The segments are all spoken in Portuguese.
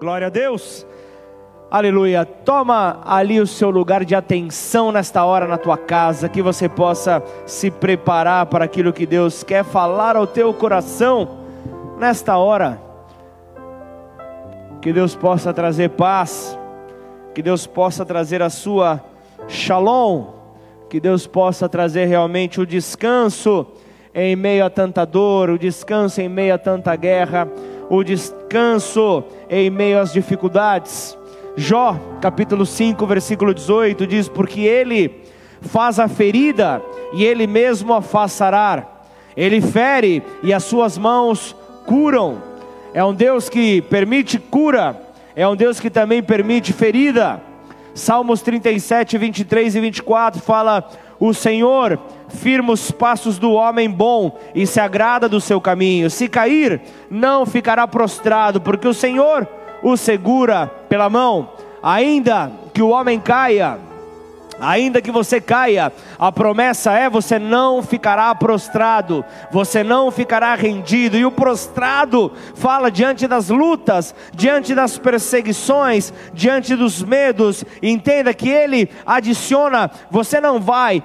Glória a Deus. Aleluia. Toma ali o seu lugar de atenção nesta hora na tua casa, que você possa se preparar para aquilo que Deus quer falar ao teu coração nesta hora. Que Deus possa trazer paz, que Deus possa trazer a sua shalom, que Deus possa trazer realmente o descanso em meio a tanta dor, o descanso em meio a tanta guerra, o descanso em meio às dificuldades. Jó, capítulo 5, versículo 18 diz: Porque ele faz a ferida e ele mesmo a faz sarar, ele fere e as suas mãos curam. É um Deus que permite cura, é um Deus que também permite ferida. Salmos 37, 23 e 24 fala: O Senhor firma os passos do homem bom e se agrada do seu caminho. Se cair, não ficará prostrado, porque o Senhor o segura pela mão, ainda que o homem caia, Ainda que você caia, a promessa é: você não ficará prostrado, você não ficará rendido. E o prostrado fala diante das lutas, diante das perseguições, diante dos medos. Entenda que ele adiciona: você não vai,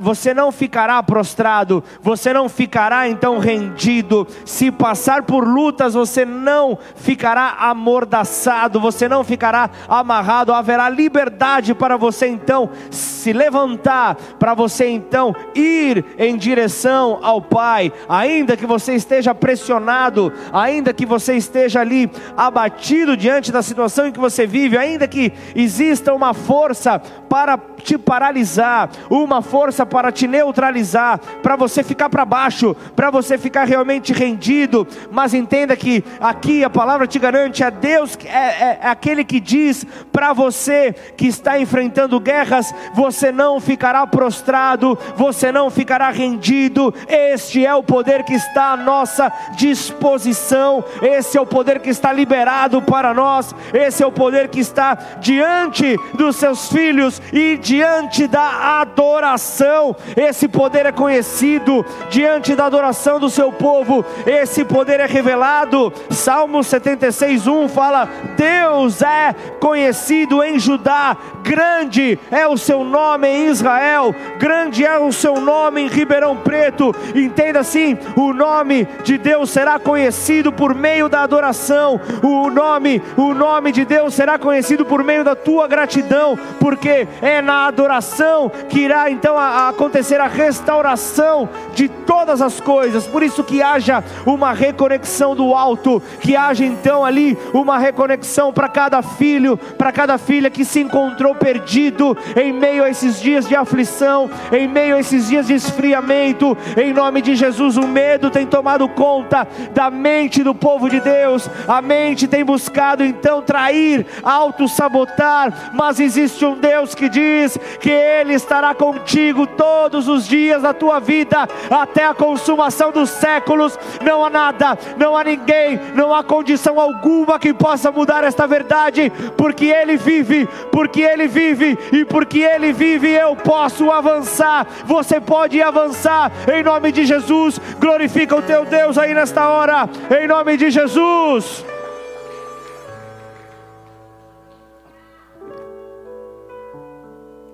você não ficará prostrado, você não ficará então rendido. Se passar por lutas, você não ficará amordaçado, você não ficará amarrado. Haverá liberdade para você então se levantar para você então ir em direção ao Pai, ainda que você esteja pressionado, ainda que você esteja ali abatido diante da situação em que você vive, ainda que exista uma força para te paralisar, uma força para te neutralizar, para você ficar para baixo, para você ficar realmente rendido, mas entenda que aqui a palavra te garante, é Deus, é, é, é aquele que diz para você que está enfrentando guerras, você não ficará prostrado, você não ficará rendido. Este é o poder que está à nossa disposição, esse é o poder que está liberado para nós, esse é o poder que está diante dos seus filhos e diante da adoração. Esse poder é conhecido diante da adoração do seu povo, esse poder é revelado. Salmo 76:1 fala: Deus é conhecido em Judá, grande é o seu nome em Israel, grande é o seu nome em Ribeirão Preto. Entenda assim: o nome de Deus será conhecido por meio da adoração. O nome, o nome de Deus será conhecido por meio da tua gratidão, porque é na adoração que irá então a, a acontecer a restauração de todas as coisas. Por isso que haja uma reconexão do alto, que haja então ali uma reconexão para cada filho, para cada filha que se encontrou perdido em meio a esses dias de aflição, em meio a esses dias de esfriamento, em nome de Jesus, o medo tem tomado conta da mente do povo de Deus, a mente tem buscado então trair, auto-sabotar, mas existe um Deus que diz que Ele estará contigo todos os dias da tua vida, até a consumação dos séculos. Não há nada, não há ninguém, não há condição alguma que possa mudar esta verdade, porque Ele vive, porque Ele vive e porque Ele vive, eu posso avançar. Você pode avançar em nome de Jesus. Glorifica o teu Deus aí nesta hora, em nome de Jesus.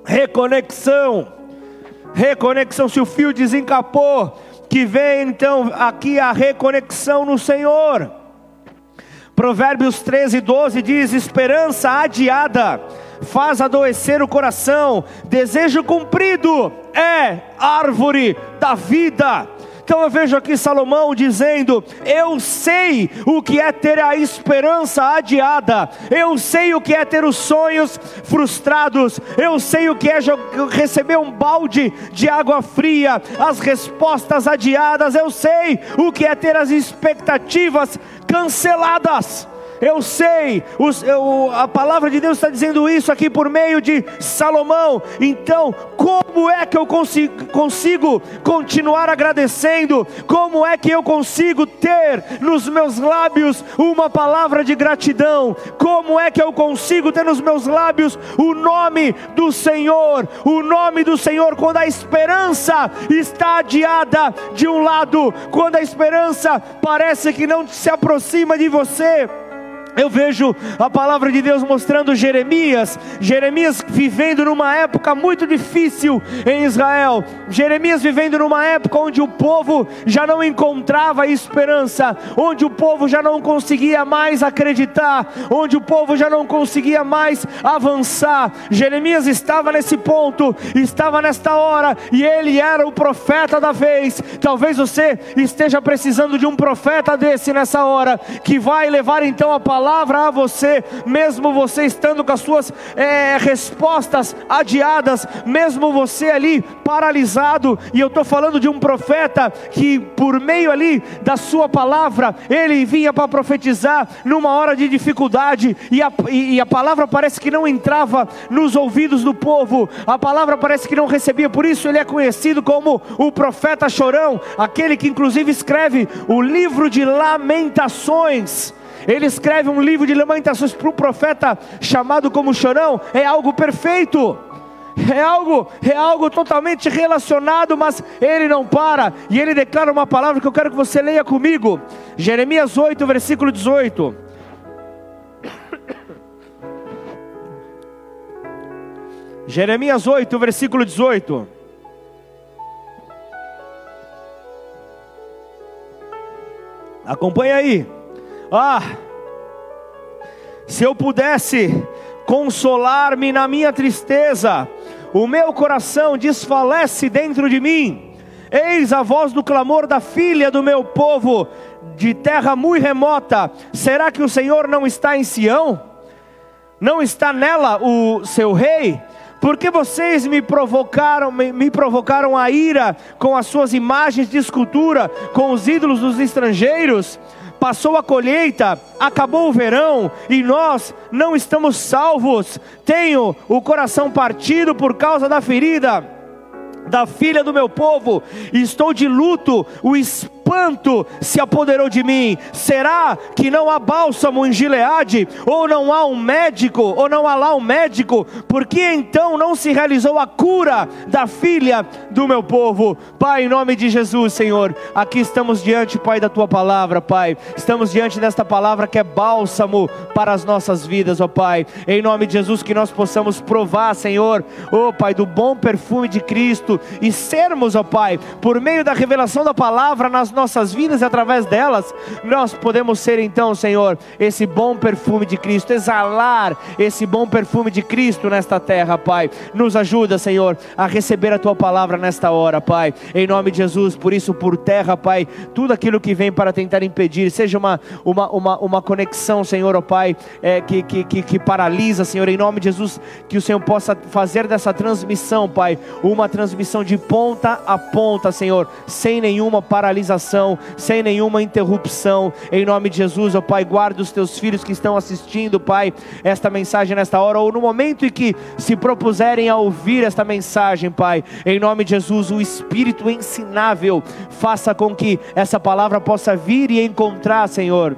Reconexão, reconexão. Se o fio desencapou, que vem então aqui a reconexão no Senhor. Provérbios 13, 12 diz: Esperança adiada faz adoecer o coração, desejo cumprido é árvore da vida. Então eu vejo aqui Salomão dizendo: Eu sei o que é ter a esperança adiada, eu sei o que é ter os sonhos frustrados, eu sei o que é receber um balde de água fria, as respostas adiadas, eu sei o que é ter as expectativas canceladas. Eu sei, os, eu, a palavra de Deus está dizendo isso aqui por meio de Salomão. Então, como é que eu consigo, consigo continuar agradecendo? Como é que eu consigo ter nos meus lábios uma palavra de gratidão? Como é que eu consigo ter nos meus lábios o nome do Senhor? O nome do Senhor, quando a esperança está adiada de um lado, quando a esperança parece que não se aproxima de você Eu vejo a palavra de Deus mostrando Jeremias, Jeremias vivendo numa época muito difícil em Israel, Jeremias vivendo numa época onde o povo já não encontrava esperança, onde o povo já não conseguia mais acreditar, onde o povo já não conseguia mais avançar. Jeremias estava nesse ponto, estava nesta hora, e ele era o profeta da vez. Talvez você esteja precisando de um profeta desse nessa hora, que vai levar então a palavra palavra a você, mesmo você estando com as suas é, respostas adiadas, mesmo você ali paralisado. E eu estou falando de um profeta que, por meio ali da sua palavra, ele vinha para profetizar numa hora de dificuldade, e a, e, e a palavra parece que não entrava nos ouvidos do povo, a palavra parece que não recebia, por isso ele é conhecido como o profeta chorão, aquele que inclusive escreve o livro de Lamentações. Ele escreve um livro de lamentações para o profeta chamado como chorão, é algo perfeito. É algo, é algo totalmente relacionado, mas ele não para, e ele declara uma palavra que eu quero que você leia comigo. Jeremias 8, versículo 18. Jeremias 8, versículo 18. Acompanha aí. Ah, se eu pudesse consolar-me na minha tristeza, o meu coração desfalece dentro de mim. Eis a voz do clamor da filha do meu povo, de terra muito remota. Será que o Senhor não está em Sião? Não está nela o seu rei? Porque vocês me provocaram, me, me, provocaram a ira com as suas imagens de escultura, com os ídolos dos estrangeiros? Passou a colheita, acabou o verão e nós não estamos salvos. Tenho o coração partido por causa da ferida da filha do meu povo, estou de luto, o espírito espanto se apoderou de mim. Será que não há bálsamo em Gileade? Ou não há um médico? Ou não há lá um médico? Por que então não se realizou a cura da filha do meu povo? Pai, em nome de Jesus, Senhor, aqui estamos diante, Pai, da tua palavra, Pai. Estamos diante desta palavra que é bálsamo para as nossas vidas, ó Pai. Em nome de Jesus, que nós possamos provar, Senhor, ó Pai, do bom perfume de Cristo e sermos, ó Pai, por meio da revelação da palavra nas nossas vidas e através delas, nós podemos ser então, Senhor, esse bom perfume de Cristo, exalar esse bom perfume de Cristo nesta terra, Pai. Nos ajuda, Senhor, a receber a tua palavra nesta hora, Pai. Em nome de Jesus, por isso, por terra, Pai, tudo aquilo que vem para tentar impedir, seja uma, uma, uma, uma conexão, Senhor, ó oh, Pai, é, que, que, que, que paralisa, Senhor, em nome de Jesus, que o Senhor possa fazer dessa transmissão, Pai, uma transmissão de ponta a ponta, Senhor, sem nenhuma paralisação sem nenhuma interrupção. Em nome de Jesus, ó oh Pai, guarda os teus filhos que estão assistindo, Pai, esta mensagem nesta hora, ou no momento em que se propuserem a ouvir esta mensagem, Pai. Em nome de Jesus, o Espírito ensinável faça com que essa palavra possa vir e encontrar, Senhor,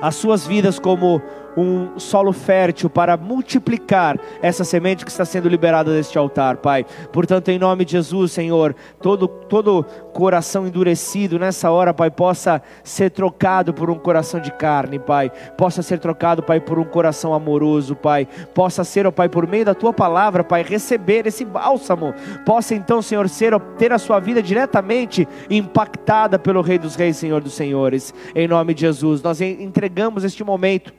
as suas vidas como um solo fértil para multiplicar essa semente que está sendo liberada deste altar, Pai. Portanto, em nome de Jesus, Senhor, todo, todo coração endurecido nessa hora, Pai, possa ser trocado por um coração de carne, Pai. Possa ser trocado, Pai, por um coração amoroso, Pai. Possa ser, ó Pai, por meio da tua palavra, Pai, receber esse bálsamo. Possa então, Senhor, ser, ter a sua vida diretamente impactada pelo Rei dos Reis, Senhor dos Senhores. Em nome de Jesus, nós entregamos este momento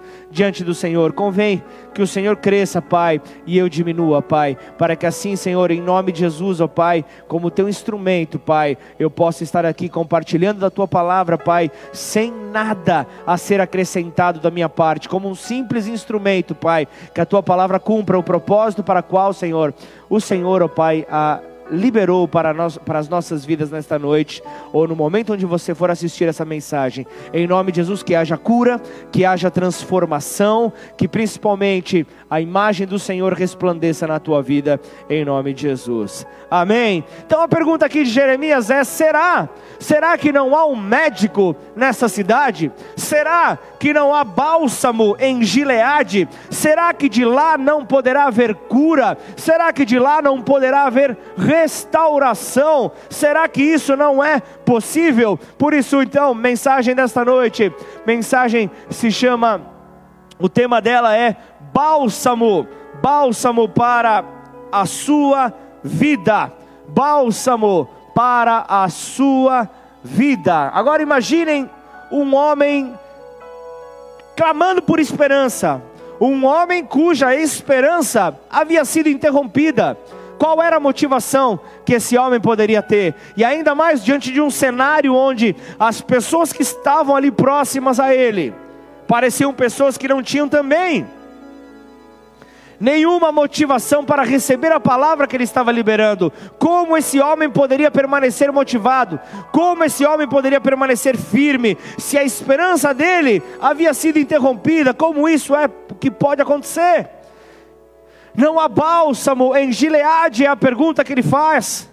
diante do Senhor. Convém que o Senhor cresça, Pai, e eu diminua, Pai, para que assim, Senhor, em nome de Jesus, ó Pai, como teu instrumento, Pai, eu possa estar aqui compartilhando da tua palavra, Pai, sem nada a ser acrescentado da minha parte, como um simples instrumento, Pai, que a tua palavra cumpra o propósito para qual, Senhor, o Senhor, ó Pai, a liberou para, nós, para as nossas vidas nesta noite, ou no momento onde você for assistir essa mensagem. Em nome de Jesus, que haja cura, que haja transformação, que principalmente a imagem do Senhor resplandeça na tua vida, em nome de Jesus. Amém? Então a pergunta aqui de Jeremias é: será? Será que não há um médico nessa cidade? Será que não há bálsamo em Gileade? Será que de lá não poderá haver cura? Será que de lá não poderá haver restauração. Será que isso não é possível? Por isso, então, mensagem desta noite, mensagem se chama O tema dela é bálsamo, bálsamo para a sua vida. Bálsamo para a sua vida. Agora imaginem um homem clamando por esperança, um homem cuja esperança havia sido interrompida. Qual era a motivação que esse homem poderia ter? E ainda mais diante de um cenário onde as pessoas que estavam ali próximas a ele pareciam pessoas que não tinham também nenhuma motivação para receber a palavra que ele estava liberando. Como esse homem poderia permanecer motivado? Como esse homem poderia permanecer firme se a esperança dele havia sido interrompida? Como isso é que pode acontecer? Não há bálsamo em Gileade, é a pergunta que ele faz.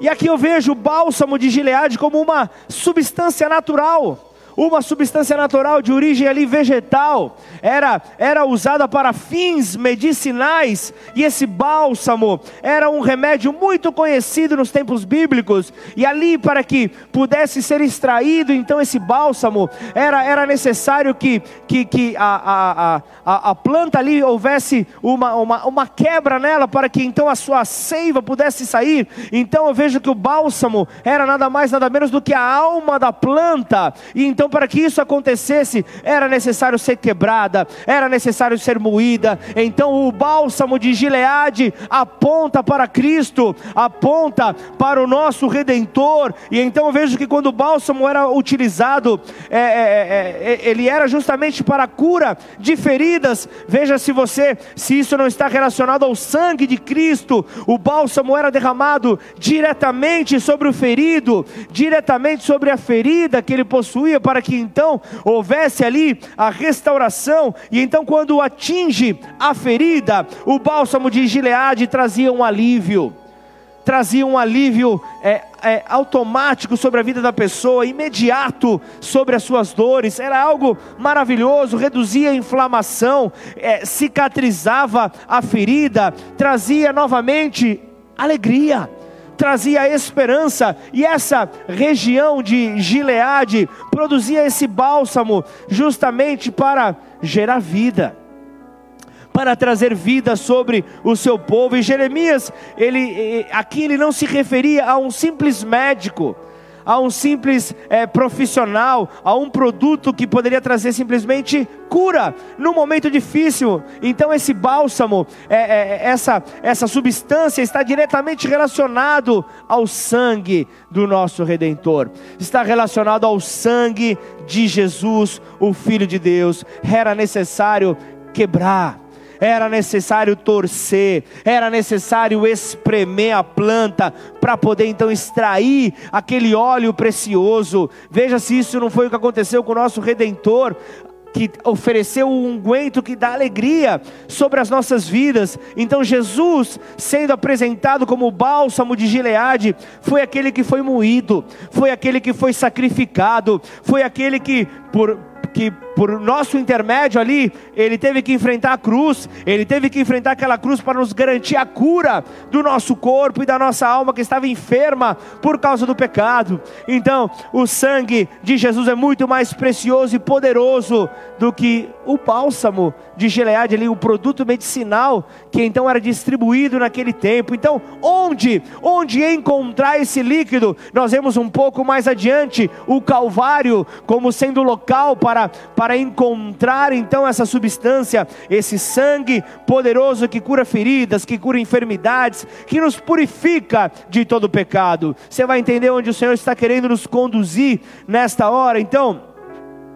E aqui eu vejo o bálsamo de Gileade como uma substância natural uma substância natural de origem ali vegetal, era, era usada para fins medicinais, e esse bálsamo era um remédio muito conhecido nos tempos bíblicos, e ali para que pudesse ser extraído então esse bálsamo, era, era necessário que, que, que a, a, a, a planta ali houvesse uma, uma, uma quebra nela, para que então a sua seiva pudesse sair, então eu vejo que o bálsamo era nada mais nada menos do que a alma da planta, e então para que isso acontecesse, era necessário ser quebrada, era necessário ser moída. Então o bálsamo de Gileade aponta para Cristo, aponta para o nosso Redentor. E então eu vejo que quando o bálsamo era utilizado, é, é, é, é ele era justamente para a cura de feridas. Veja se você, se isso não está relacionado ao sangue de Cristo, o bálsamo era derramado diretamente sobre o ferido, diretamente sobre a ferida que ele possuía para que então houvesse ali a restauração, e então quando atinge a ferida, o bálsamo de Gileade trazia um alívio, trazia um alívio é, é, automático sobre a vida da pessoa, imediato sobre as suas dores, era algo maravilhoso, reduzia a inflamação, é, cicatrizava a ferida, trazia novamente alegria trazia esperança, e essa região de Gileade produzia esse bálsamo justamente para gerar vida para trazer vida sobre o seu povo. E Jeremias, ele aqui ele não se referia a um simples médico, a um simples é, profissional, a um produto que poderia trazer simplesmente cura no momento difícil. Então esse bálsamo, é, é, essa, essa substância está diretamente relacionado ao sangue do nosso Redentor. Está relacionado ao sangue de Jesus, o Filho de Deus. Era necessário quebrar era necessário torcer, era necessário espremer a planta para poder então extrair aquele óleo precioso. Veja se isso não foi o que aconteceu com o nosso redentor que ofereceu o um unguento que dá alegria sobre as nossas vidas. Então Jesus, sendo apresentado como o bálsamo de Gileade, foi aquele que foi moído, foi aquele que foi sacrificado, foi aquele que por que por nosso intermédio ali, ele teve que enfrentar a cruz, ele teve que enfrentar aquela cruz para nos garantir a cura do nosso corpo e da nossa alma que estava enferma por causa do pecado. Então, o sangue de Jesus é muito mais precioso e poderoso do que o bálsamo de Gileade ali, o produto medicinal que então era distribuído naquele tempo. Então, onde, onde encontrar esse líquido? Nós vemos um pouco mais adiante o Calvário como sendo local para, para encontrar então essa substância, esse sangue poderoso que cura feridas, que cura enfermidades, que nos purifica de todo pecado. Você vai entender onde o Senhor está querendo nos conduzir nesta hora. Então,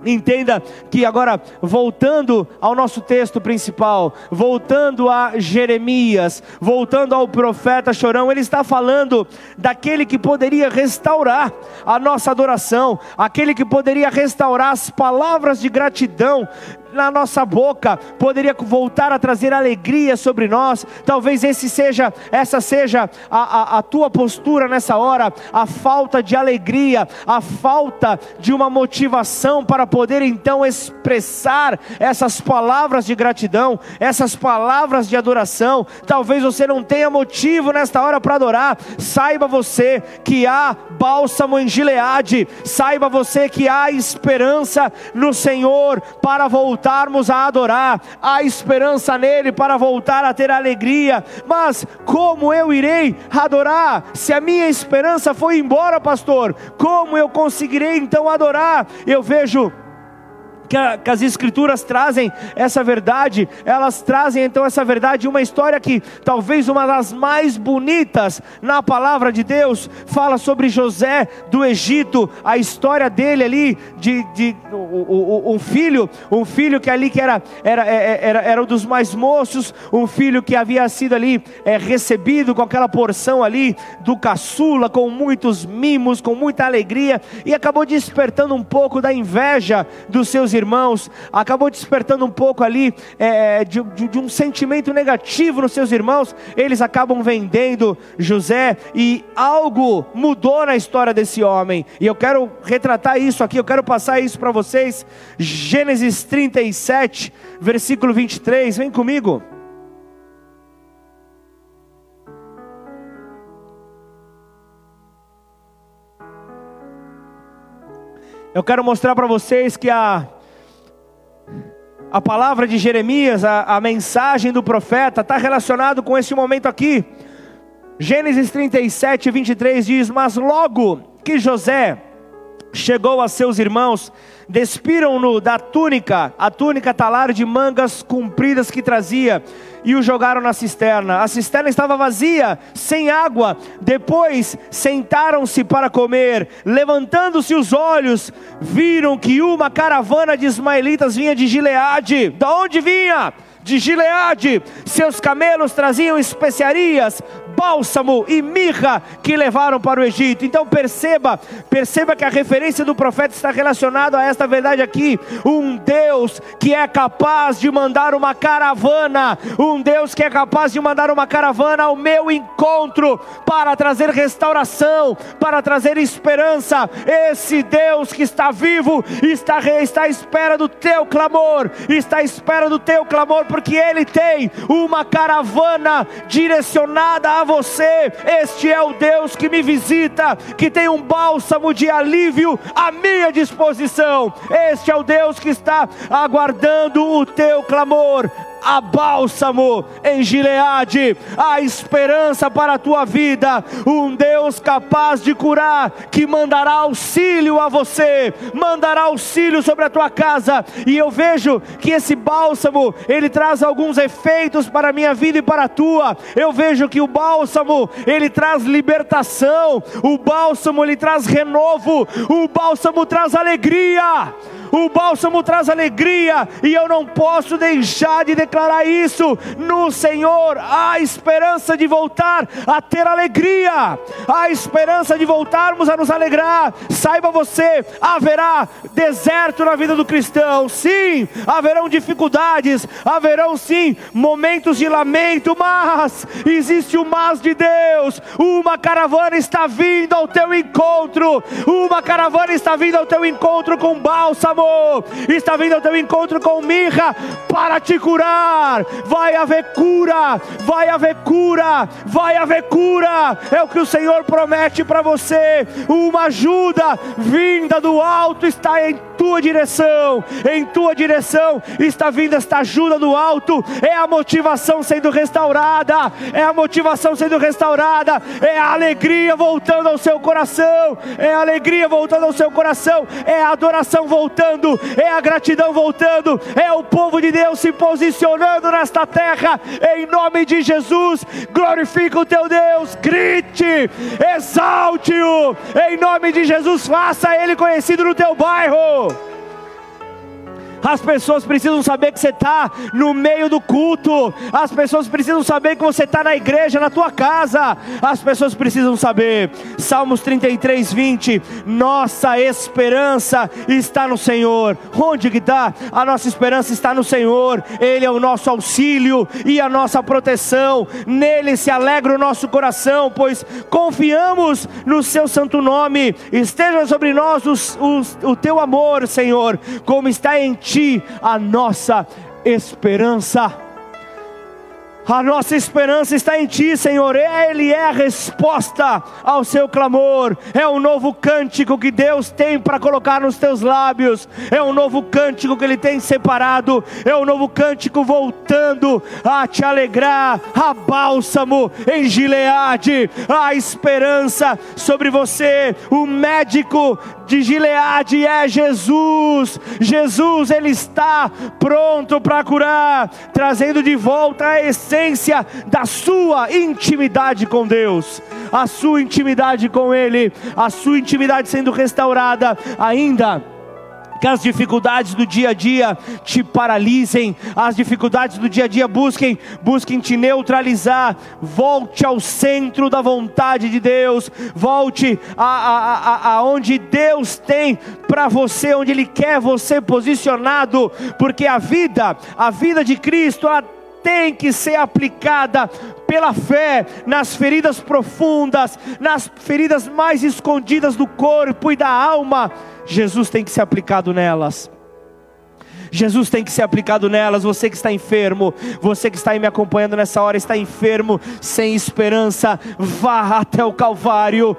Entenda que agora, voltando ao nosso texto principal, voltando a Jeremias, voltando ao profeta Chorão, ele está falando daquele que poderia restaurar a nossa adoração, aquele que poderia restaurar as palavras de gratidão, na nossa boca poderia voltar a trazer alegria sobre nós. Talvez esse seja, essa seja a, a, a tua postura nessa hora, a falta de alegria, a falta de uma motivação para poder então expressar essas palavras de gratidão, essas palavras de adoração. Talvez você não tenha motivo nesta hora para adorar. Saiba você que há bálsamo em Gileade, saiba você que há esperança no Senhor para voltar voltarmos a adorar, há esperança nele para voltar a ter alegria. Mas como eu irei adorar se a minha esperança foi embora, pastor? Como eu conseguirei então adorar? Eu vejo que, a, que, as escrituras trazem essa verdade, elas trazem então essa verdade, uma história que talvez uma das mais bonitas na palavra de Deus, fala sobre José do Egito, a história dele ali, de, de um filho, um filho que ali que era, era, é, é, era, era um dos mais moços, um filho que havia sido ali é, recebido com aquela porção ali do caçula, com muitos mimos, com muita alegria, e acabou despertando um pouco da inveja dos seus irmãos, acabou despertando um pouco ali é, de, de, de um sentimento negativo nos seus irmãos, eles acabam vendendo José e algo mudou na história desse homem, e eu quero retratar isso aqui, eu quero passar isso para vocês. Gênesis 37, versículo 23, vem comigo. Eu quero mostrar para vocês que a a palavra de Jeremias, a, a mensagem do profeta, está relacionado com esse momento aqui. Gênesis 37, 23 diz: Mas logo que José chegou a seus irmãos, despiram-no da túnica, a túnica talar de mangas compridas que trazia, e o jogaram na cisterna. A cisterna estava vazia, sem água. Depois sentaram-se para comer. Levantando-se os olhos, viram que uma caravana de ismaelitas vinha de Gileade. Da onde vinha? de Gileade, seus camelos traziam especiarias, bálsamo e mirra que levaram para o Egito. Então perceba, perceba que a referência do profeta está relacionada a esta verdade aqui. Um Deus que é capaz de mandar uma caravana, um Deus que é capaz de mandar uma caravana ao meu encontro para trazer restauração, para trazer esperança. Esse Deus que está vivo está, está à espera do teu clamor, está à espera do teu clamor, porque Ele tem uma caravana direcionada a você. Este é o Deus que me visita, que tem um bálsamo de alívio à minha disposição. Este é o Deus que está aguardando o teu clamor há bálsamo em Gileade, há esperança para a tua vida, um Deus capaz de curar, que mandará auxílio a você, mandará auxílio sobre a tua casa, e eu vejo que esse bálsamo, ele traz alguns efeitos para a minha vida e para a tua, eu vejo que o bálsamo, ele traz libertação, o bálsamo, ele traz renovo, o bálsamo traz alegria, o bálsamo traz alegria, e eu não posso deixar de declarar isso. No Senhor há esperança de voltar a ter alegria, há esperança de voltarmos a nos alegrar. Saiba você, haverá deserto na vida do cristão, sim, haverão dificuldades, haverão sim momentos de lamento, mas existe o mas de Deus. Uma caravana está vindo ao teu encontro, uma caravana está vindo ao teu encontro com bálsamo está vindo ao teu encontro com mirra para te curar. Vai haver cura, vai haver cura, vai haver cura. É o que o Senhor promete para você. Uma ajuda vinda do alto está em tua direção, em tua direção está vindo esta ajuda do alto. É a motivação sendo restaurada, é a motivação sendo restaurada, é a alegria voltando ao seu coração, é a alegria voltando ao seu coração, é a adoração voltando, é a gratidão voltando, é o povo de Deus se posicionando nesta terra, em nome de Jesus. Glorifica o teu Deus, grite, exalte-o, em nome de Jesus, faça ele conhecido no teu bairro. As pessoas precisam saber que você está no meio do culto. As pessoas precisam saber que você está na igreja, na tua casa. As pessoas precisam saber. Salmos 33, 20. Nossa esperança está no Senhor. Onde que está? A nossa esperança está no Senhor. Ele é o nosso auxílio e a nossa proteção. Nele se alegra o nosso coração, pois confiamos no seu santo nome. Esteja sobre nós os, os, o teu amor, Senhor, como está em ti ti a nossa esperança. A nossa esperança está em Ti, Senhor. Ele é a resposta ao seu clamor. É um novo cântico que Deus tem para colocar nos teus lábios. É um novo cântico que Ele tem separado. É um novo cântico voltando a te alegrar. A bálsamo em Gileade. A esperança sobre você. O médico de Gileade é Jesus. Jesus, Ele está pronto para curar, trazendo de volta a essência da sua intimidade com Deus, a sua intimidade com Ele, a sua intimidade sendo restaurada ainda que as dificuldades do dia a dia te paralisem, as dificuldades do dia a dia busquem, busquem te neutralizar. Volte ao centro da vontade de Deus, volte a, a, a, a onde Deus tem para você, onde Ele quer você posicionado, porque a vida, a vida de Cristo, ela tem que ser aplicada pela fé nas feridas profundas, nas feridas mais escondidas do corpo e da alma Jesus tem que ser aplicado nelas. Jesus tem que ser aplicado nelas. Você que está enfermo, você que está aí me acompanhando nessa hora, está enfermo, sem esperança, vá até o Calvário.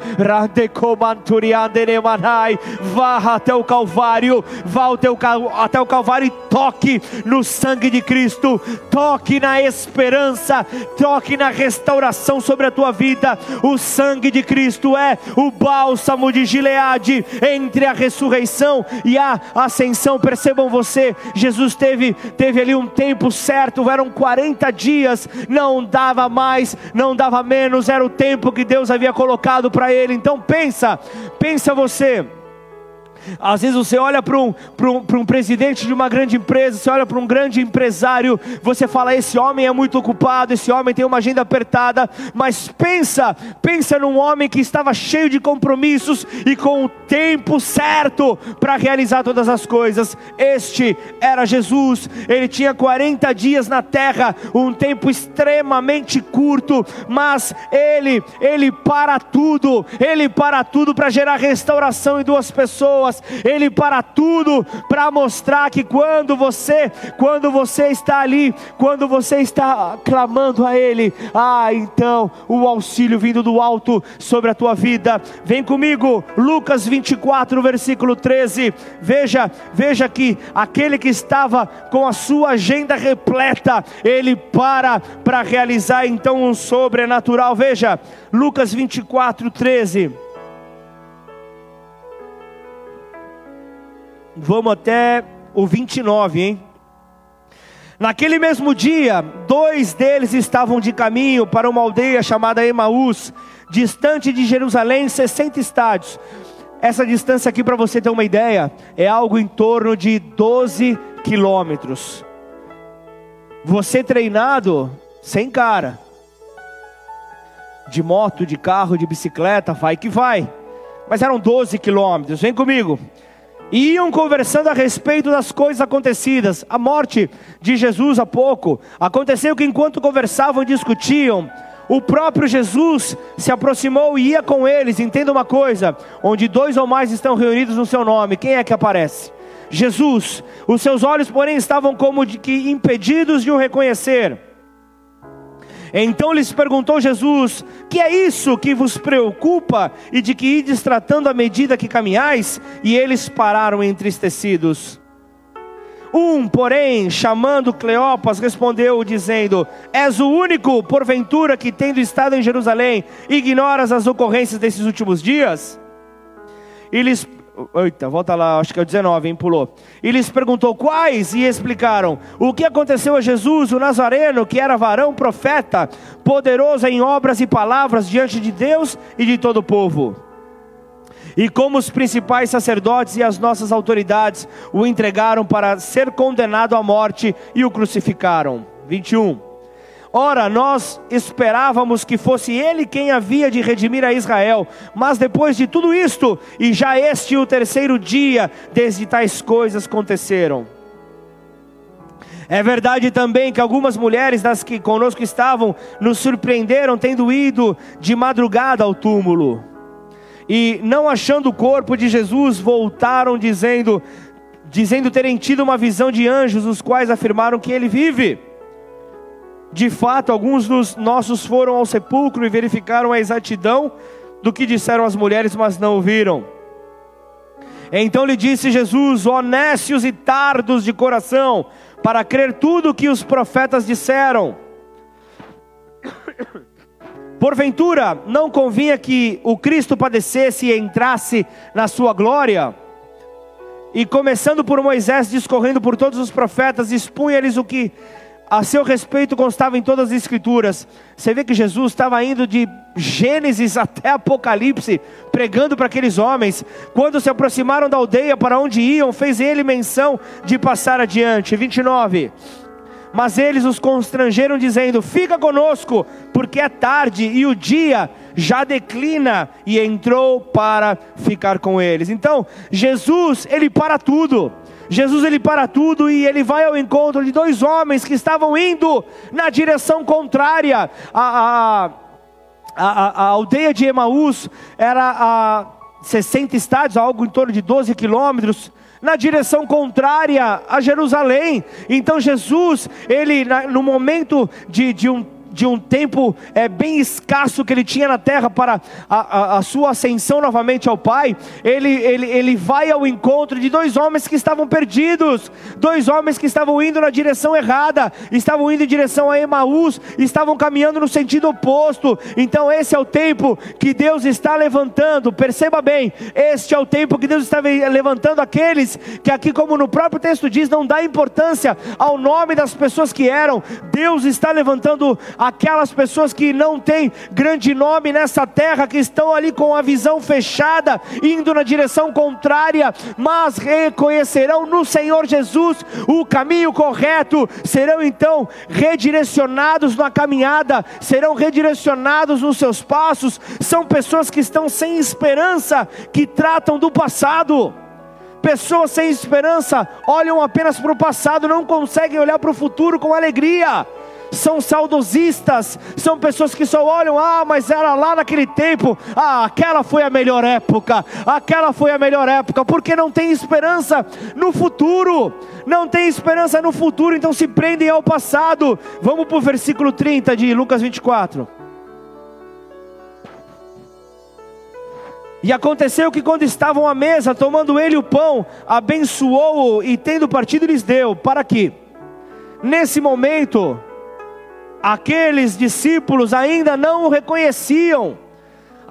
Vá até o Calvário, vá até o Calvário e toque no sangue de Cristo, toque na esperança, toque na restauração sobre a tua vida. O sangue de Cristo é o bálsamo de Gileade entre a ressurreição e a ascensão. Percebam você, Jesus teve, teve ali um tempo certo, eram 40 dias, não dava mais, não dava menos, era o tempo que Deus havia colocado para ele. Então pensa, pensa você. Às vezes você olha para um, um, um presidente de uma grande empresa, você olha para um grande empresário, você fala: esse homem é muito ocupado, esse homem tem uma agenda apertada, mas pensa, pensa num homem que estava cheio de compromissos e com o tempo certo para realizar todas as coisas. Este era Jesus, ele tinha 40 dias na terra, um tempo extremamente curto, mas ele, ele para tudo, ele para tudo para gerar restauração em duas pessoas ele para tudo para mostrar que quando você, quando você está ali, quando você está clamando a Ele, ah, então o auxílio vindo do alto sobre a tua vida. Vem comigo, Lucas 24, versículo 13. Veja, veja que aquele que estava com a sua agenda repleta, ele para para realizar então um sobrenatural. Veja, Lucas 24, 13. Vamos até o 29, hein? Naquele mesmo dia, dois deles estavam de caminho para uma aldeia chamada Emaús, distante de Jerusalém, 60 estádios. Essa distância aqui, para você ter uma ideia, é algo em torno de 12 quilômetros. Você treinado, sem cara, de moto, de carro, de bicicleta, vai que vai. Mas eram 12 quilômetros, vem comigo e iam conversando a respeito das coisas acontecidas. A morte de Jesus há pouco aconteceu que enquanto conversavam e discutiam, o próprio Jesus se aproximou e ia com eles. Entenda uma coisa: onde dois ou mais estão reunidos no seu nome, quem é que aparece? Jesus. Os seus olhos, porém, estavam como de que impedidos de o reconhecer. Então lhes perguntou Jesus: Que é isso que vos preocupa e de que ides tratando à medida que caminhais? E eles pararam entristecidos. Um, porém, chamando Cleopas, respondeu, dizendo: És o único, porventura, que tendo estado em Jerusalém, ignoras as ocorrências desses últimos dias? E lhes Eita, volta lá, acho que é o 19, hein? Pulou. E lhes perguntou quais, e explicaram: O que aconteceu a Jesus, o Nazareno, que era varão profeta, poderoso em obras e palavras diante de Deus e de todo o povo. E como os principais sacerdotes e as nossas autoridades o entregaram para ser condenado à morte e o crucificaram. 21. Ora, nós esperávamos que fosse ele quem havia de redimir a Israel, mas depois de tudo isto, e já este o terceiro dia, desde tais coisas aconteceram. É verdade também que algumas mulheres das que conosco estavam nos surpreenderam tendo ido de madrugada ao túmulo. E não achando o corpo de Jesus, voltaram dizendo, dizendo terem tido uma visão de anjos, os quais afirmaram que ele vive. De fato, alguns dos nossos foram ao sepulcro e verificaram a exatidão do que disseram as mulheres, mas não ouviram. Então lhe disse Jesus: honestos e tardos de coração, para crer tudo o que os profetas disseram. Porventura, não convinha que o Cristo padecesse e entrasse na sua glória? E começando por Moisés, discorrendo por todos os profetas, expunha-lhes o que a seu respeito constava em todas as escrituras. Você vê que Jesus estava indo de Gênesis até Apocalipse, pregando para aqueles homens. Quando se aproximaram da aldeia para onde iam, fez ele menção de passar adiante. 29. Mas eles os constrangeram, dizendo: Fica conosco, porque é tarde e o dia já declina. E entrou para ficar com eles. Então, Jesus, ele para tudo. Jesus ele para tudo e ele vai ao encontro de dois homens que estavam indo na direção contrária. A, a, a, a aldeia de Emaús era a 60 estádios, algo em torno de 12 quilômetros na direção contrária a Jerusalém. Então Jesus, ele no momento de, de um de um tempo é, bem escasso que ele tinha na terra para a, a, a, sua ascensão novamente ao Pai, ele, ele, ele vai ao encontro de dois homens que estavam perdidos, dois homens que estavam indo na direção errada, estavam indo em direção a Emaús, estavam caminhando no sentido oposto. Então, esse é o tempo que Deus está levantando, perceba bem, este é o tempo que Deus está levantando aqueles que, aqui, como no próprio texto diz, não dá importância ao nome das pessoas que eram, Deus está levantando aquelas pessoas que não têm grande nome nessa terra, que estão ali com a visão fechada, indo na direção contrária, mas reconhecerão no Senhor Jesus o caminho correto, serão então redirecionados na caminhada, serão redirecionados nos seus passos. São pessoas que estão sem esperança, que tratam do passado. Pessoas sem esperança olham apenas para o passado, não conseguem olhar para o futuro com alegria são saudosistas, são pessoas que só olham, ah, mas era lá naquele tempo, ah, aquela foi a melhor época, aquela foi a melhor época, porque não tem esperança no futuro, não tem esperança no futuro, então se prendem ao passado. Vamos para o versículo 30 de Lucas 24. E aconteceu que quando estavam à mesa, tomando ele o pão, abençoou-o e tendo partido lhes deu, para que, nesse momento, aqueles discípulos ainda não o reconheciam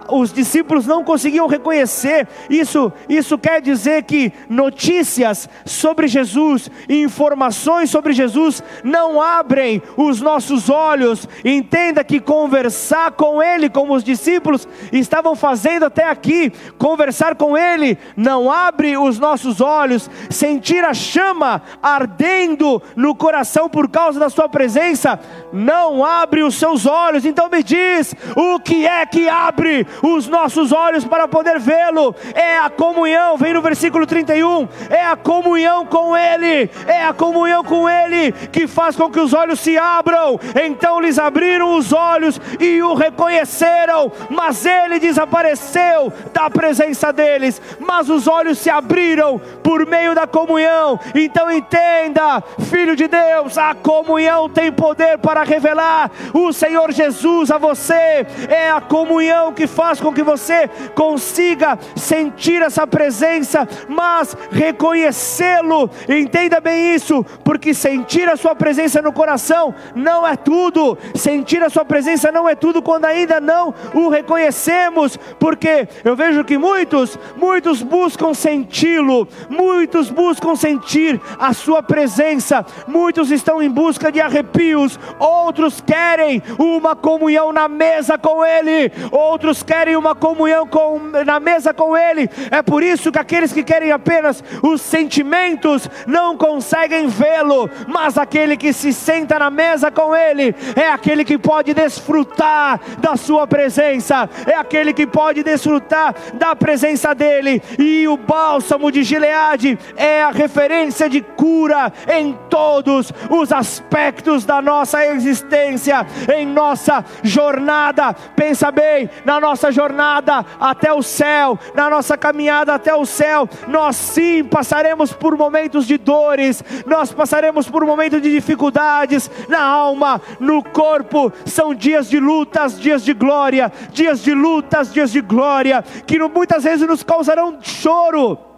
os discípulos não conseguiam reconhecer. Isso, isso quer dizer que notícias sobre Jesus, informações sobre Jesus não abrem os nossos olhos. Entenda que conversar com ele, como os discípulos estavam fazendo até aqui, conversar com ele não abre os nossos olhos. Sentir a chama ardendo no coração por causa da sua presença não abre os seus olhos. Então me diz, o que é que abre os nossos olhos para poder vê-lo. É a comunhão, vem no versículo 31. É a comunhão com Ele, é a comunhão com Ele que faz com que os olhos se abram. Então lhes abriram os olhos e o reconheceram, mas ele desapareceu da presença deles. Mas os olhos se abriram por meio da comunhão. Então entenda, filho de Deus, a comunhão tem poder para revelar o Senhor Jesus a você. É a comunhão que faz faz com que você consiga sentir essa presença, mas reconhecê-lo. Entenda bem isso, porque sentir a sua presença no coração não é tudo. Sentir a sua presença não é tudo quando ainda não o reconhecemos, porque eu vejo que muitos, muitos buscam senti-lo, muitos buscam sentir a sua presença, muitos estão em busca de arrepios, outros querem uma comunhão na mesa com ele, outros querem querem uma comunhão com, na mesa com Ele. É por isso que aqueles que querem apenas os sentimentos não conseguem vê-lo, mas aquele que se senta na mesa com Ele é aquele que pode desfrutar da Sua presença, é aquele que pode desfrutar da presença dEle. E o bálsamo de Gileade é a referência de cura em todos os aspectos da nossa existência, em nossa jornada. Pensa bem, na nossa nossa jornada até o céu, na nossa caminhada até o céu, nós sim passaremos por momentos de dores, nós passaremos por momentos de dificuldades na alma, no corpo. São dias de lutas, dias de glória, dias de lutas, dias de glória, que muitas vezes nos causarão choro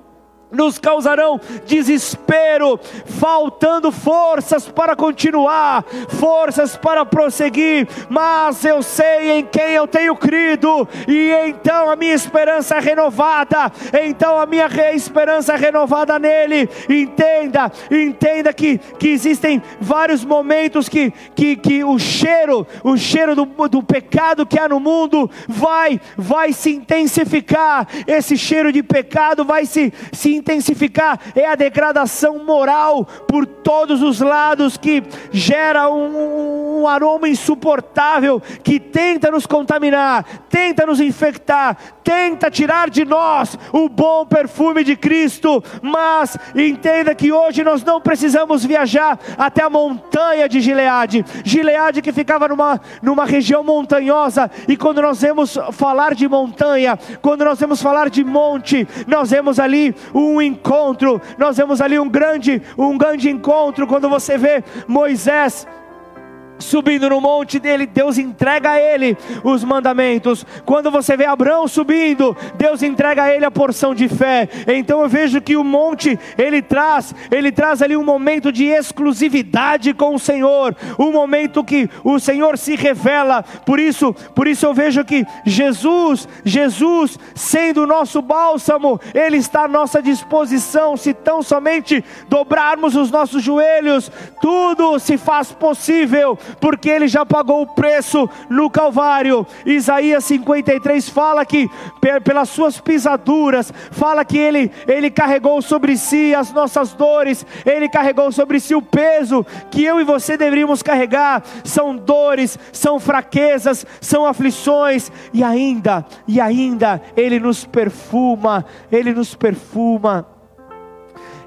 nos causarão desespero, faltando forças para continuar, forças para prosseguir, mas eu sei em quem eu tenho crido, e então a minha esperança é renovada, então a minha esperança é renovada nele. Entenda, entenda que, que existem vários momentos que, que, que o cheiro, o cheiro do, do pecado que há no mundo vai, vai se intensificar, esse cheiro de pecado vai se, se intensificar é a degradação moral por todos os lados que gera um, um aroma insuportável que tenta nos contaminar, tenta nos infectar, tenta tirar de nós o bom perfume de Cristo. Mas entenda que hoje nós não precisamos viajar até a montanha de Gileade, Gileade que ficava numa, numa região montanhosa, e quando nós vemos falar de montanha, quando nós vemos falar de monte, nós vemos ali o um encontro, nós vemos ali um grande, um grande encontro quando você vê Moisés subindo no monte dele, Deus entrega a ele os mandamentos. Quando você vê Abraão subindo, Deus entrega a ele a porção de fé. Então eu vejo que o monte ele traz, ele traz ali um momento de exclusividade com o Senhor, um momento que o Senhor se revela. Por isso, por isso eu vejo que Jesus, Jesus sendo o nosso bálsamo, ele está à nossa disposição. Se tão somente dobrarmos os nossos joelhos, tudo se faz possível porque ele já pagou o preço no Calvário. Isaías 53 fala que pelas suas pisaduras, fala que ele, ele carregou sobre si as nossas dores, ele carregou sobre si o peso que eu e você deveríamos carregar. São dores, são fraquezas, são aflições, e ainda, e ainda, ele nos perfuma, ele nos perfuma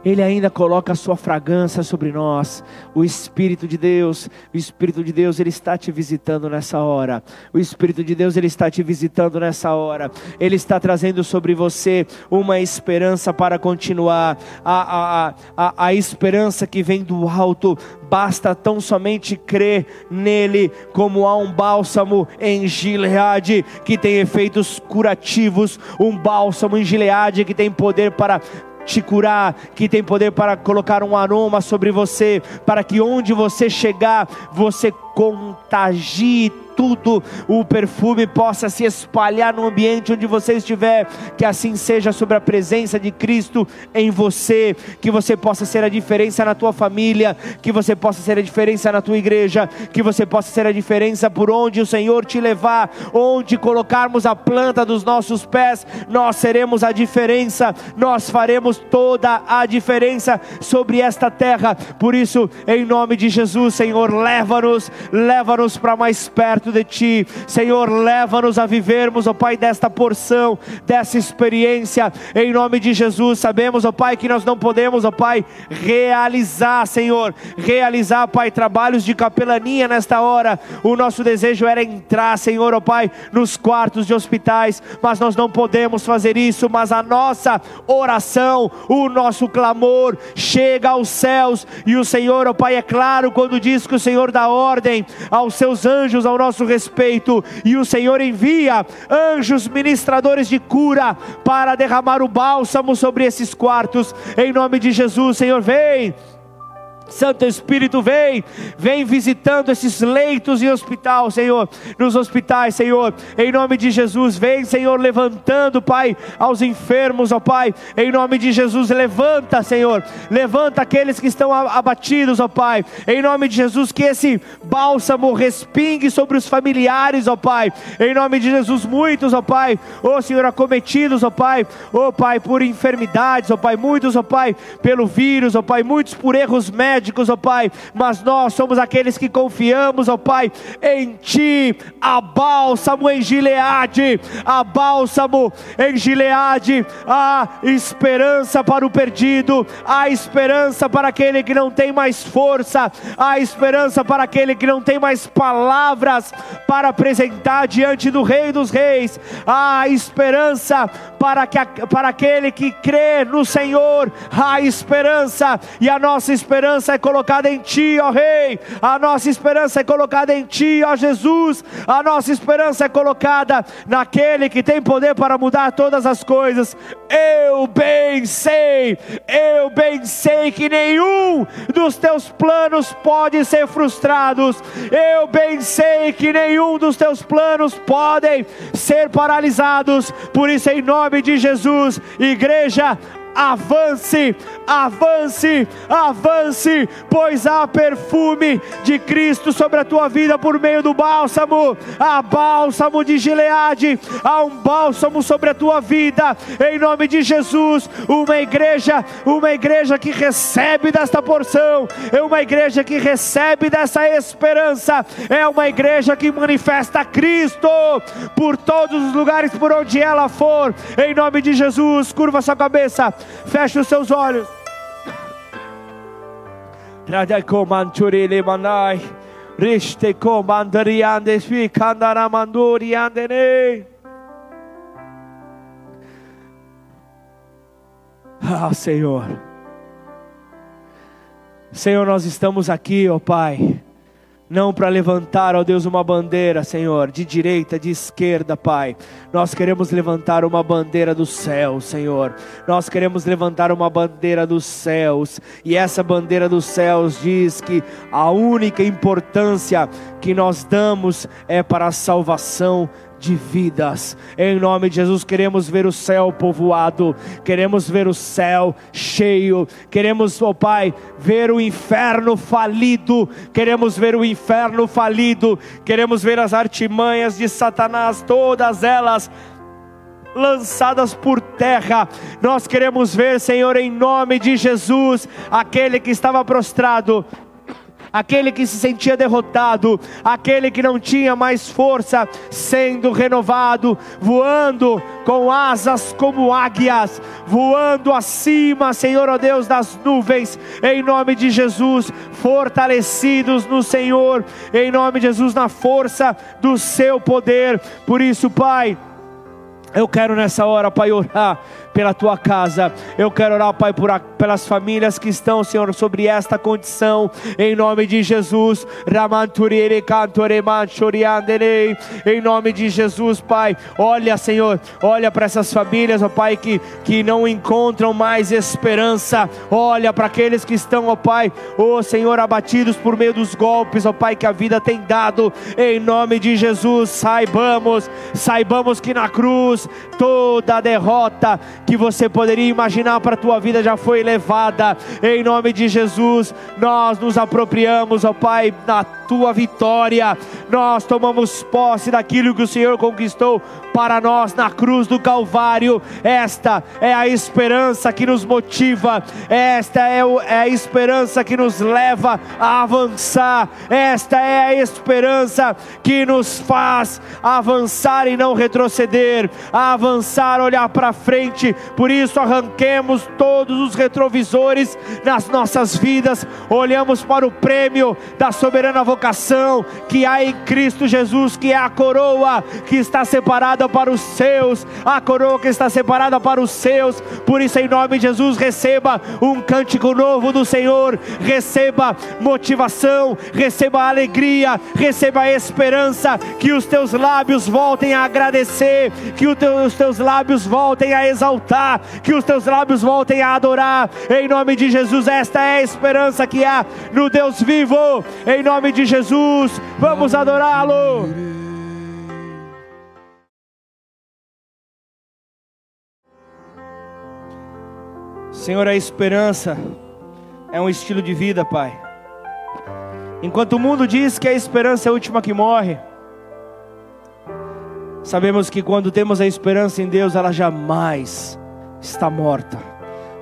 ele ainda coloca a sua fragrância sobre nós. O Espírito de Deus, o Espírito de Deus, ele está te visitando nessa hora. O Espírito de Deus, ele está te visitando nessa hora. Ele está trazendo sobre você uma esperança para continuar. A, a, a, a esperança que vem do alto. Basta tão somente crer nele, como há um bálsamo em Gileade que tem efeitos curativos, um bálsamo em Gileade que tem poder para te curar, que tem poder para colocar um aroma sobre você, para que onde você chegar, você contagie tudo, o perfume possa se espalhar no ambiente onde você estiver, que assim seja sobre a presença de Cristo em você, que você possa ser a diferença na tua família, que você possa ser a diferença na tua igreja, que você possa ser a diferença por onde o Senhor te levar, onde colocarmos a planta dos nossos pés, nós seremos a diferença, nós faremos toda a diferença sobre esta terra. Por isso, em nome de Jesus, Senhor, leva-nos, leva-nos para mais perto perto de Ti. Senhor, leva-nos a vivermos, ó Pai, desta porção, dessa experiência, em nome de Jesus. Sabemos, ó Pai, que nós não podemos, ó Pai, realizar, Senhor, realizar, Pai, trabalhos de capelania nesta hora. O nosso desejo era entrar, Senhor, ó Pai, nos quartos de hospitais, mas nós não podemos fazer isso. Mas a nossa oração, o nosso clamor chega aos céus, e o Senhor, ó Pai, é claro quando diz que o Senhor dá ordem aos seus anjos ao nosso nosso respeito, e o Senhor envia anjos ministradores de cura para derramar o bálsamo sobre esses quartos, em nome de Jesus, Senhor, vem Santo Espírito, vem, vem visitando esses leitos em hospital, Senhor, nos hospitais, Senhor, em nome de Jesus, vem, Senhor, levantando, Pai, aos enfermos, ó Pai, em nome de Jesus, levanta, Senhor, levanta aqueles que estão abatidos, ó Pai, em nome de Jesus, que esse bálsamo respingue sobre os familiares, ó Pai, em nome de Jesus, muitos, ó Pai, ó Senhor, acometidos, ó Pai, ó Pai, por enfermidades, ó Pai, muitos, ó Pai, pelo vírus, ó Pai, muitos por erros médicos médicos, ó Pai, mas nós somos aqueles que confiamos, ó Pai, em Ti. A bálsamo em Gileade, a bálsamo em Gileade, a esperança para o perdido, a esperança para aquele que não tem mais força, a esperança para aquele que não tem mais palavras para apresentar diante do Rei dos Reis, a esperança para, que, para aquele que crê no Senhor, a esperança, e a nossa esperança é colocada em Ti, ó Rei, a nossa esperança é colocada em Ti, ó Jesus, a nossa esperança é colocada naquele que tem poder para mudar todas as coisas. Eu bem sei, eu bem sei que nenhum dos teus planos pode ser frustrados. Eu bem sei que nenhum dos teus planos podem ser paralisados. Por isso, em nome de Jesus, igreja, avance, avance, avance, pois há perfume de Cristo sobre a tua vida por meio do bálsamo, há bálsamo de Gileade, há um bálsamo sobre a tua vida, em nome de Jesus, uma igreja, uma igreja que recebe desta porção, é uma igreja que recebe dessa esperança, é uma igreja que manifesta Cristo por todos os lugares por onde ela for, em nome de Jesus, curva sua cabeça, Feche os seus olhos. Riste comandariandes fi candaramandoriandene. Ah, Senhor. Senhor, nós estamos aqui, ó oh Pai não para levantar, ó Deus, uma bandeira, Senhor, de direita, de esquerda, Pai. Nós queremos levantar uma bandeira do céu, Senhor. Nós queremos levantar uma bandeira dos céus, e essa bandeira dos céus diz que a única importância que nós damos é para a salvação de vidas. Em nome de Jesus, queremos ver o céu povoado, queremos ver o céu cheio, queremos, oh Pai, ver o inferno falido, queremos ver o inferno falido, queremos ver as artimanhas de Satanás, todas elas lançadas por terra. Nós queremos ver, Senhor, em nome de Jesus, aquele que estava prostrado aquele que se sentia derrotado, aquele que não tinha mais força, sendo renovado, voando com asas como águias, voando acima, Senhor, ó Deus, das nuvens, em nome de Jesus, fortalecidos no Senhor, em nome de Jesus, na força do seu poder. Por isso, Pai, eu quero nessa hora, Pai, orar pela tua casa. Eu quero orar, Pai, por a, pelas famílias que estão, Senhor, sobre esta condição, em nome de Jesus. Em nome de Jesus, Pai. Olha, Senhor, olha para essas famílias, ó Pai, que, que não encontram mais esperança. Olha para aqueles que estão, ó Pai, ó Senhor, abatidos por meio dos golpes, ó Pai, que a vida tem dado. Em nome de Jesus, saibamos, saibamos que na cruz toda derrota que você poderia imaginar para a tua vida já foi levada. Em nome de Jesus, nós nos apropriamos, ó Pai, da tua vitória. Nós tomamos posse daquilo que o Senhor conquistou para nós na cruz do Calvário. Esta é a esperança que nos motiva, esta é, é a esperança que nos leva a avançar, esta é a esperança que nos faz avançar e não retroceder, avançar, olhar para frente. Por isso, arranquemos todos os retrovisores nas nossas vidas, olhamos para o prêmio da soberana vocação que há em Cristo Jesus, que é a coroa que está separada para os seus, a coroa que está separada para os seus. Por isso, em nome de Jesus, receba um cântico novo do Senhor, receba motivação, receba alegria, receba esperança, que os teus lábios voltem a agradecer, que os teus lábios voltem a exaltar, que os teus lábios voltem a adorar. Em nome de Jesus, esta é a esperança que há no Deus vivo. Em nome de Jesus, vamos adorá-lo. Senhor, a esperança é um estilo de vida, Pai. Enquanto o mundo diz que a esperança é a última que morre, sabemos que quando temos a esperança em Deus, ela jamais está morta.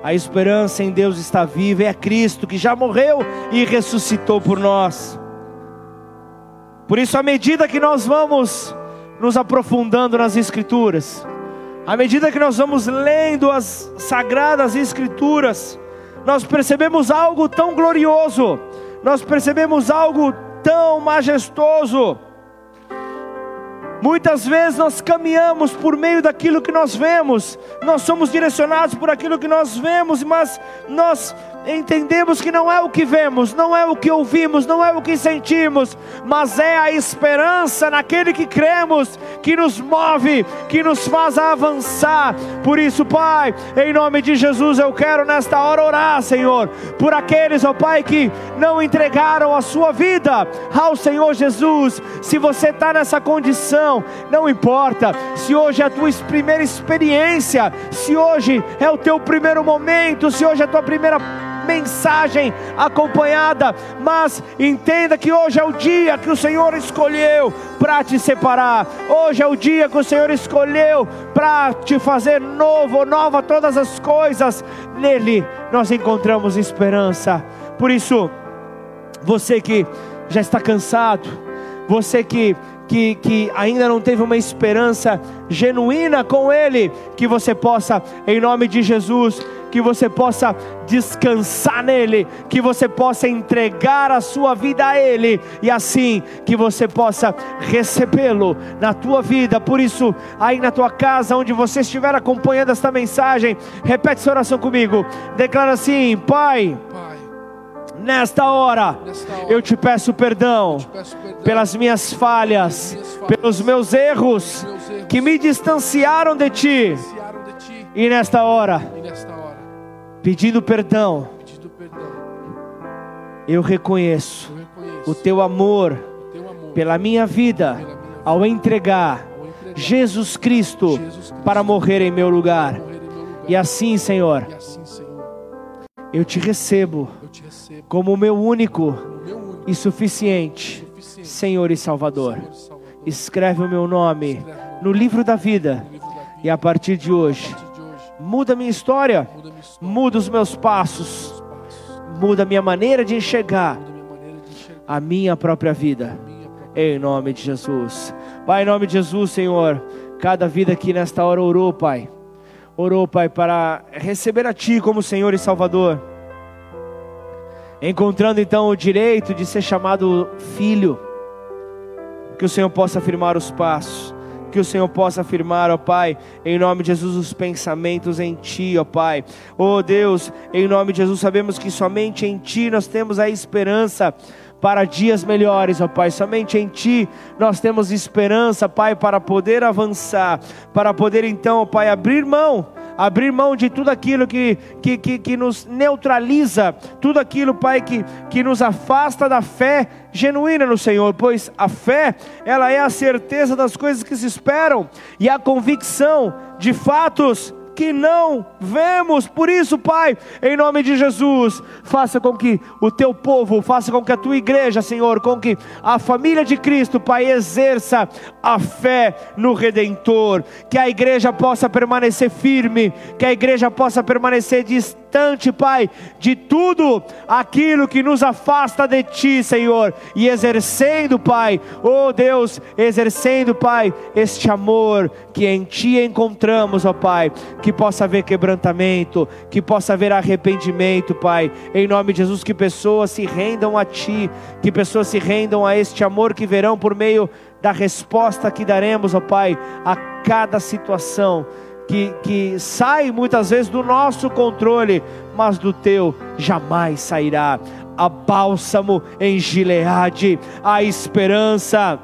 A esperança em Deus está viva, é Cristo que já morreu e ressuscitou por nós. Por isso, à medida que nós vamos nos aprofundando nas Escrituras, à medida que nós vamos lendo as sagradas Escrituras, nós percebemos algo tão glorioso, nós percebemos algo tão majestoso Muitas vezes nós caminhamos por meio daquilo que nós vemos, nós somos direcionados por aquilo que nós vemos, mas nós entendemos que não é o que vemos, não é o que ouvimos, não é o que sentimos, mas é a esperança naquele que cremos, que nos move, que nos faz avançar. Por isso, Pai, em nome de Jesus, eu quero nesta hora orar, Senhor, por aqueles, ó Pai, que não entregaram a sua vida ao Senhor Jesus. Se você está nessa condição, não importa, se hoje é a tua primeira experiência, se hoje é o teu primeiro momento, se hoje é a tua primeira mensagem acompanhada, mas entenda que hoje é o dia que o Senhor escolheu para te separar. Hoje é o dia que o Senhor escolheu para te fazer novo, nova todas as coisas. Nele nós encontramos esperança. Por isso, você que já está cansado, você que que, que ainda não teve uma esperança genuína com Ele, que você possa, em nome de Jesus, que você possa descansar nele, que você possa entregar a sua vida a Ele, e assim que você possa recebê-lo na tua vida. Por isso, aí na tua casa, onde você estiver acompanhando esta mensagem, repete essa oração comigo. Declara assim: Pai. Nesta hora, Nesta hora, eu te peço perdão, te peço perdão pelas minhas falhas, minhas falhas pelos meus erros, meus erros que me distanciaram de ti. De ti. E, nesta hora, e nesta hora, pedindo perdão, pedindo perdão eu, reconheço eu reconheço, o teu amor, o teu amor pela minha vida, pela minha vida ao, entregar ao entregar Jesus Cristo, Jesus Cristo para morrer em meu lugar. Em meu lugar. E, assim, Senhor, e assim, Senhor, eu te recebo como meu único e suficiente Senhor e Salvador. Escreve o meu nome no livro da vida e a partir de hoje muda minha história, muda os meus passos, muda a minha maneira de enxergar a minha própria vida. Em nome de Jesus. Pai, em nome de Jesus, Senhor, cada vida aqui nesta hora orou, Pai. Orou, Pai, para receber a Ti como Senhor e Salvador encontrando então o direito de ser chamado filho. Que o Senhor possa afirmar os passos, que o Senhor possa afirmar, ó Pai, em nome de Jesus, os pensamentos em Ti, ó Pai. Ó Deus, em nome de Jesus, sabemos que somente em Ti nós temos a esperança para dias melhores, ó Pai. Somente em Ti nós temos esperança, Pai, para poder avançar, para poder então, ó Pai, abrir mão abrir mão de tudo aquilo que, que, que, que nos neutraliza, tudo aquilo, Pai, que, que nos afasta da fé genuína no Senhor, pois a fé, ela é a certeza das coisas que se esperam e a convicção de fatos que não vemos. Por isso, Pai, em nome de Jesus, faça com que o teu povo, faça com que a tua igreja, Senhor, com que a família de Cristo, Pai, exerça a fé no Redentor, que a igreja possa permanecer firme, que a igreja possa permanecer distante distante, Pai, de tudo aquilo que nos afasta de Ti, Senhor, e exercendo, Pai, oh Deus, exercendo, Pai, este amor que em Ti encontramos, ó Pai, que possa haver quebrantamento, que possa haver arrependimento, Pai, em nome de Jesus, que pessoas se rendam a Ti, que pessoas se rendam a este amor que verão por meio da resposta que daremos, ó Pai, a cada situação que, que sai muitas vezes do nosso controle, mas do teu jamais sairá. A bálsamo em Gileade, a esperança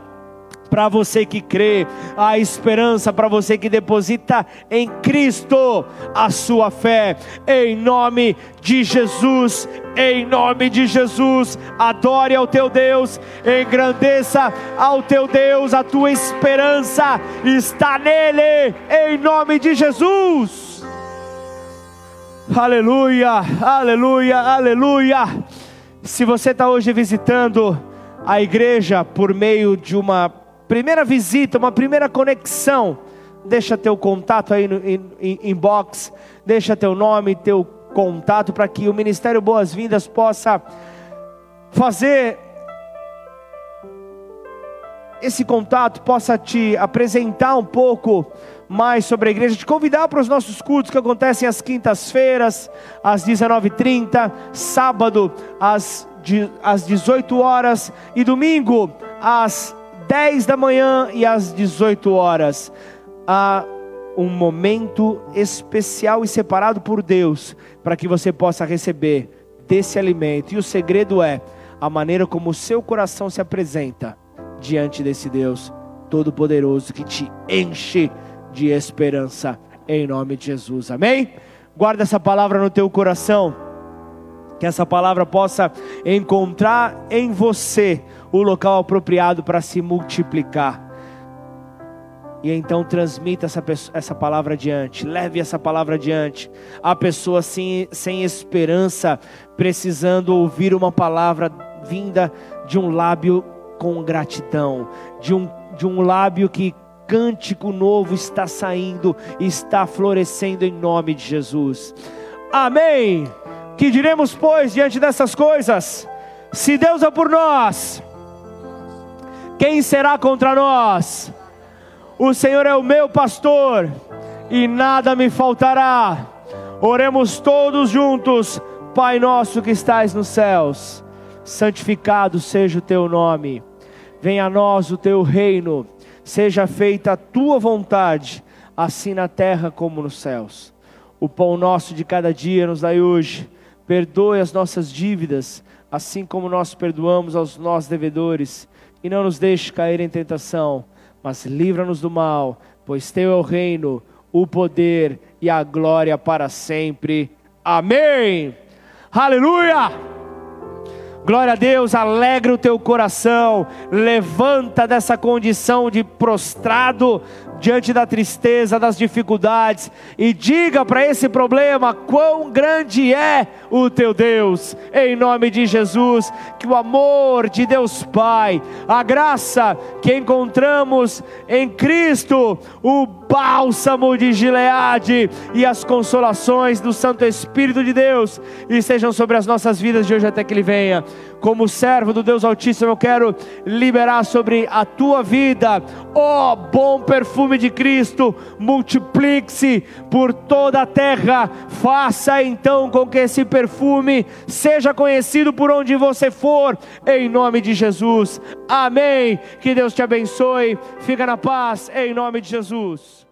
para você que crê, a esperança para você que deposita em Cristo a sua fé, em nome de Jesus, em nome de Jesus, adore ao teu Deus, engrandeça ao teu Deus, a tua esperança está nele, em nome de Jesus. Aleluia, aleluia, aleluia. Se você está hoje visitando a igreja por meio de uma primeira visita, uma primeira conexão, deixa teu contato aí no inbox, deixa teu nome, teu contato para que o Ministério Boas-Vindas possa fazer esse contato, possa te apresentar um pouco mais sobre a igreja, te convidar para os nossos cultos que acontecem às quintas-feiras, às 19h30, sábado às, às 18 horas e domingo às 10 da manhã e às 18 horas. Há um momento especial e separado por Deus para que você possa receber desse alimento. E o segredo é a maneira como o seu coração se apresenta diante desse Deus Todo-Poderoso que te enche de esperança, em nome de Jesus, amém? Guarda essa palavra no teu coração, que essa palavra possa encontrar em você o local apropriado para se multiplicar. E então transmita essa, essa palavra adiante, leve essa palavra adiante. Há pessoas sem, sem esperança, precisando ouvir uma palavra vinda de um lábio com gratidão, de um, de um lábio que cântico novo está saindo, está florescendo em nome de Jesus. Amém. Que diremos, pois, diante dessas coisas? Se Deus é por nós, quem será contra nós? O Senhor é o meu pastor e nada me faltará. Oremos todos juntos, Pai nosso que estais nos céus, santificado seja o teu nome. Venha a nós o teu reino Seja feita a tua vontade, assim na terra como nos céus. O pão nosso de cada dia nos dai hoje. Perdoe as nossas dívidas, assim como nós perdoamos aos nossos devedores. E não nos deixe cair em tentação, mas livra-nos do mal, pois teu é o reino, o poder e a glória para sempre. Amém. Aleluia! Glória a Deus, alegra o teu coração, levanta dessa condição de prostrado diante da tristeza, das dificuldades, e diga para esse problema quão grande é o teu Deus, em nome de Jesus, que o amor de Deus Pai, a graça que encontramos em Cristo, o bálsamo de Gileade e as consolações do Santo Espírito de Deus estejam sobre as nossas vidas de hoje até que Ele venha. Como servo do Deus Altíssimo, eu quero liberar sobre a tua vida, ó oh, bom perfume de Cristo, multiplique-se por toda a terra, faça então com que esse perfume seja conhecido por onde você for, em nome de Jesus. Amém. Que Deus te abençoe. Fica na paz, em nome de Jesus.